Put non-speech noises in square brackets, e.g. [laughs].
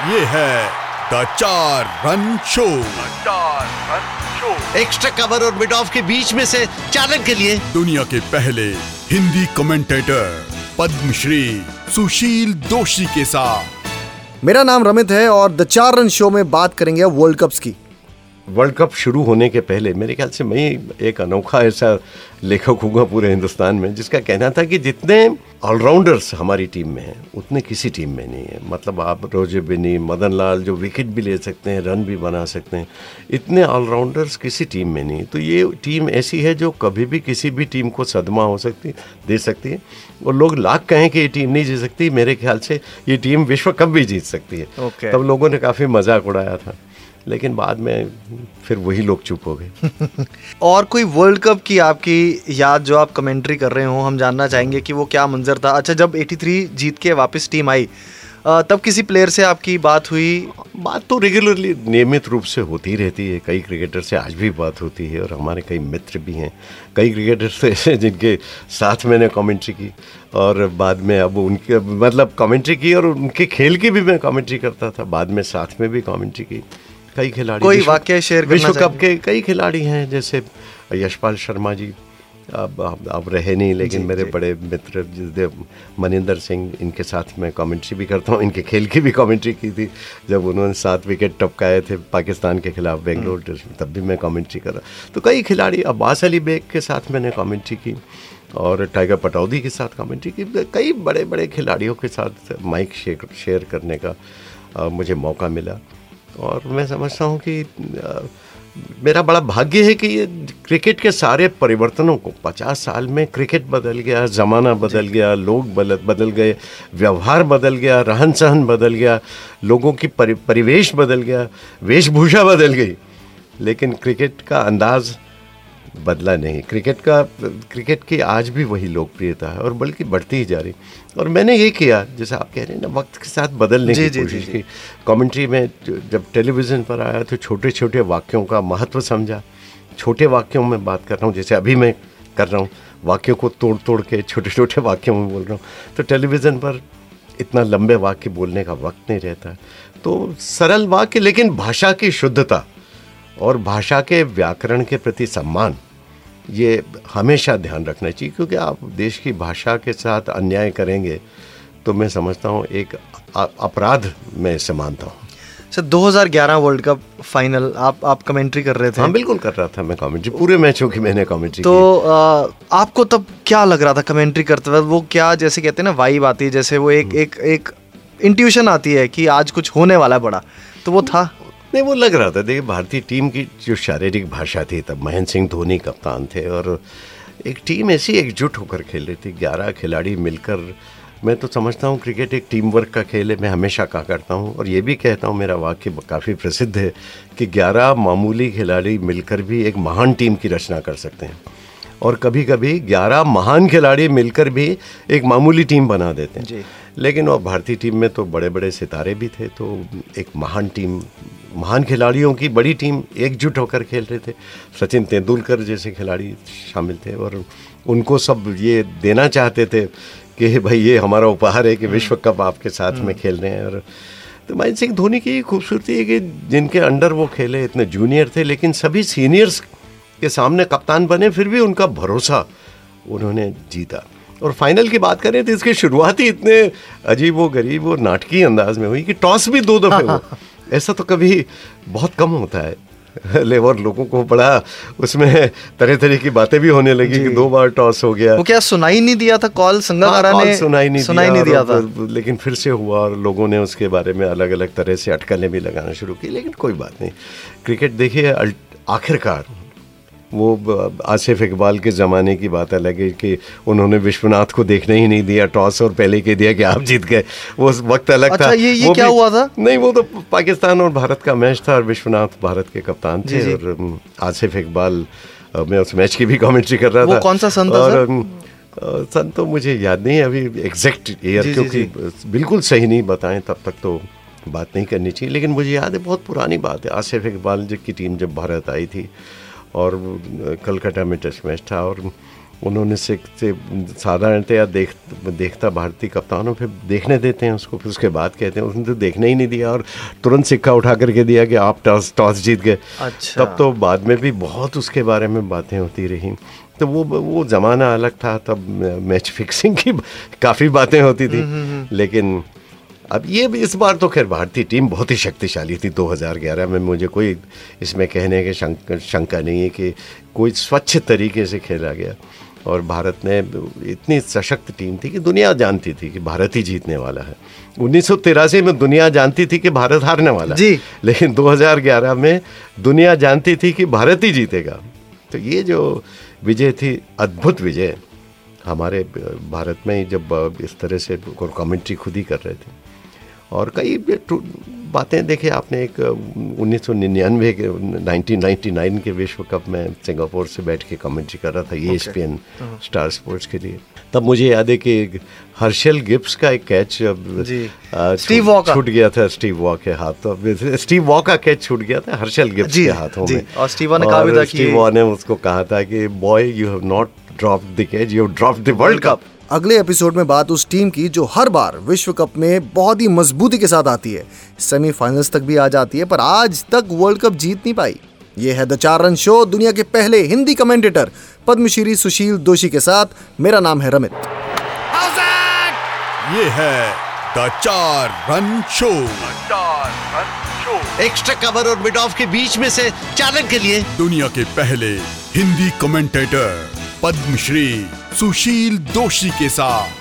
ये है द चार रन शो चार रन शो एक्स्ट्रा कवर और मिड ऑफ़ के बीच में से चालन के लिए। दुनिया के पहले हिंदी कमेंटेटर पद्मश्री सुशील दोषी के साथ। मेरा नाम रमित है और द चार रन शो में बात करेंगे वर्ल्ड कप्स की। वर्ल्ड कप शुरू होने के पहले मेरे ख्याल से मैं एक अनोखा ऐसा लेखक हूँगा पूरे हिंदुस्तान में जिसका कहना था कि जितने ऑलराउंडर्स हमारी टीम में हैं उतने किसी टीम में नहीं है। मतलब आप रोज़े बिनी मदन लाल जो विकेट भी ले सकते हैं रन भी बना सकते हैं इतने ऑलराउंडर्स किसी टीम में नहीं। तो ये टीम ऐसी है जो कभी भी किसी भी टीम को सदमा हो सकती दे सकती है। और लोग लाख कहें कि ये टीम नहीं जीत सकती मेरे ख्याल से ये टीम विश्व कप भी जीत सकती है। Okay. तब लोगों ने काफ़ी मज़ाक उड़ाया था। लेकिन बाद में फिर वही लोग चुप हो गए। [laughs] और कोई वर्ल्ड कप की आपकी याद जो आप कमेंट्री कर रहे हो हम जानना चाहेंगे कि वो क्या मंजर था। अच्छा जब 83 जीत के वापस टीम आई तब किसी प्लेयर से आपकी बात हुई? बात तो रेगुलरली नियमित रूप से होती रहती है। कई क्रिकेटर से आज भी बात होती है और हमारे कई मित्र भी हैं। कई क्रिकेटर्स [laughs] ऐसे जिनके साथ मैंने कमेंट्री की और बाद में अब उनके मतलब कमेंट्री की और उनके खेल की भी मैं कमेंट्री करता था। बाद में साथ में भी कमेंट्री की। कई खिलाड़ी कोई विश्व- शेयर विश्व कप के कई खिलाड़ी हैं जैसे यशपाल शर्मा जी। अब अब अब रहे नहीं लेकिन जी, मेरे जी। बड़े मित्र जिसदेव मनिंदर सिंह इनके साथ मैं कमेंट्री भी करता हूँ इनके खेल की भी कमेंट्री की थी जब उन्होंने सात विकेट टपकाए थे पाकिस्तान के खिलाफ बेंगलोर टेस्ट में तब भी मैं कमेंट्री कर रहा तो कई खिलाड़ी अब्बास अली बेग के साथ मैंने कमेंट्री की और टाइगर पटौदी के साथ कमेंट्री की। कई बड़े बड़े खिलाड़ियों के साथ माइक शेयर करने का मुझे मौका मिला। और मैं समझता हूँ कि आ, मेरा बड़ा भाग्य है कि ये क्रिकेट के सारे परिवर्तनों को 50 साल में क्रिकेट बदल गया ज़माना बदल गया लोग बदल बदल गए व्यवहार बदल गया रहन सहन बदल गया लोगों की परि, परिवेश बदल गया वेशभूषा बदल गई। लेकिन क्रिकेट का अंदाज बदला नहीं। क्रिकेट का क्रिकेट की आज भी वही लोकप्रियता है और बल्कि बढ़ती ही जा रही। और मैंने ये किया जैसे आप कह रहे हैं ना वक्त के साथ बदलने जी, की जी, कोशिश की। कमेंट्री में जब टेलीविज़न पर आया तो छोटे छोटे वाक्यों का महत्व समझा। छोटे वाक्यों में बात कर रहा हूँ जैसे अभी मैं कर रहा हूँ वाक्यों को तोड़ तोड़ के छोटे छोटे वाक्यों में बोल रहा हूँ। तो टेलीविज़न पर इतना लंबे वाक्य बोलने का वक्त नहीं रहता। तो सरल वाक्य लेकिन भाषा की शुद्धता और भाषा के व्याकरण के प्रति सम्मान ये हमेशा ध्यान रखना चाहिए क्योंकि आप देश की भाषा के साथ अन्याय करेंगे तो मैं समझता हूँ एक अपराध मैं इसे मानता हूँ। सर 2011 वर्ल्ड कप फाइनल आप आप कमेंट्री कर रहे थे। हाँ बिल्कुल कर रहा था मैं कमेंट्री पूरे मैचों की मैंने कमेंट्री तो अ, आपको तब क्या लग रहा था कमेंट्री करते वक्त? वो क्या जैसे कहते हैं ना वाइब आती है जैसे वो एक एक एक इंट्यूशन आती है कि आज कुछ होने वाला है बड़ा। तो वो था। नहीं वो लग रहा था देखिए भारतीय टीम की जो शारीरिक भाषा थी तब महेंद्र सिंह धोनी कप्तान थे और एक टीम ऐसी एकजुट होकर खेल रही थी ग्यारह खिलाड़ी मिलकर मैं तो समझता हूँ क्रिकेट एक टीम वर्क का खेल है मैं हमेशा कहा करता हूँ और ये भी कहता हूँ मेरा वाक्य काफ़ी प्रसिद्ध है कि ग्यारह मामूली खिलाड़ी मिलकर भी एक महान टीम की रचना कर सकते हैं और कभी कभी ग्यारह महान खिलाड़ी मिलकर भी एक मामूली टीम बना देते हैं जी। लेकिन और भारतीय टीम में तो बड़े बड़े सितारे भी थे तो एक महान टीम महान खिलाड़ियों की बड़ी टीम एकजुट होकर खेल रहे थे। सचिन तेंदुलकर जैसे खिलाड़ी शामिल थे और उनको सब ये देना चाहते थे कि भाई ये हमारा उपहार है कि विश्व कप आपके साथ में खेल रहे हैं। और तो महेंद्र सिंह धोनी की खूबसूरती है कि जिनके अंडर वो खेले इतने जूनियर थे लेकिन सभी सीनियर्स के सामने कप्तान बने फिर भी उनका भरोसा उन्होंने जीता। और फाइनल की बात करें तो इसकी शुरुआत ही इतने अजीब व गरीब और नाटकीय अंदाज में हुई कि टॉस भी दो दफे हुआ। [laughs] ऐसा तो कभी बहुत कम होता है। [laughs] लेबर लोगों को बड़ा उसमें तरह तरह की बातें भी होने लगी कि दो बार टॉस हो गया। वो क्या सुनाई नहीं दिया था? कॉल संगकारा हाँ, ने सुनाई नहीं सुनाई नहीं दिया था। लेकिन फिर से हुआ और लोगों ने उसके बारे में अलग अलग तरह से अटकलें भी लगाना शुरू की लेकिन कोई बात नहीं। क्रिकेट देखिए आखिरकार वो आसिफ इकबाल के ज़माने की बात अलग है कि उन्होंने विश्वनाथ को देखने ही नहीं दिया टॉस और पहले के दिया कि आप जीत गए। वो उस वक्त अलग अच्छा, था। ये- ये क्या हुआ था? नहीं वो तो पाकिस्तान और भारत का मैच था और विश्वनाथ भारत के कप्तान थे जी। और आसिफ इकबाल मैं उस मैच की भी कमेंट्री कर रहा था। कौन सा सन था, और, सन तो मुझे याद नहीं है अभी एग्जैक्ट ईयर क्योंकि बिल्कुल सही नहीं बताएँ तब तक तो बात नहीं करनी चाहिए लेकिन मुझे याद है बहुत पुरानी बात है। आसिफ इकबाल की टीम जब भारत आई थी और कलकत्ता में टेस्ट मैच था और उन्होंने से, से साधारणतया देख देखता भारतीय कप्तानों फिर देखने देते हैं उसको फिर उसके बाद कहते हैं उसने तो देखने ही नहीं दिया और तुरंत सिक्का उठा करके दिया कि आप टॉस टॉस जीत गए। अच्छा। तब तो बाद में भी बहुत उसके बारे में बातें होती रहीं। तो वो वो ज़माना अलग था तब मैच फिक्सिंग की काफ़ी बातें होती थी। लेकिन अब ये भी इस बार तो खैर भारतीय टीम बहुत ही शक्तिशाली थी 2011 में। मुझे कोई इसमें कहने के शंक, शंका नहीं है कि कोई स्वच्छ तरीके से खेला गया। और भारत ने इतनी सशक्त टीम थी कि दुनिया जानती थी कि भारत ही जीतने वाला है। उन्नीस में दुनिया जानती थी कि भारत हारने वाला जी। है लेकिन 2011 में दुनिया जानती थी कि भारत ही जीतेगा। तो ये जो विजय थी अद्भुत विजय। हमारे भारत में ही जब इस तरह से कमेंट्री खुद ही कर रहे थे। और कई बातें देखे आपने एक उन्नीस सौ निन्यानवे के 1999 के विश्व कप में सिंगापुर से बैठ के कमेंट्री कर रहा था ये एसपीएन स्टार स्पोर्ट्स के लिए। तब मुझे याद है कि हर्षल गिब्स का एक कैच। आ, स्टीव छूट- वॉ छूट गया था स्टीव वॉ के हाथ। तो स्टीव वॉ का कैच छूट गया था हर्षल गिब्स जी, के हाथों में। और स्टीव ने कहा था कि- स्टीव ने उसको कहा था कि boy you have not drop the catch you have drop the world cup अगले एपिसोड में बात उस टीम की जो हर बार विश्व कप में बहुत ही मजबूती के साथ आती है। सेमीफाइनल्स तक भी आ जाती है पर आज तक वर्ल्ड कप जीत नहीं पाई। ये है द चार रन शो दुनिया के पहले हिंदी कमेंटेटर पद्मश्री सुशील दोषी के साथ। मेरा नाम है रमित। ये है द चार रन शो। चार रन शो। एक्स्ट्रा कवर और मिड ऑफ़ के बीच में से रन के लिए। दुनिया के पहले हिंदी कमेंटेटर पद्मश्री। सुशील दोषी के साथ।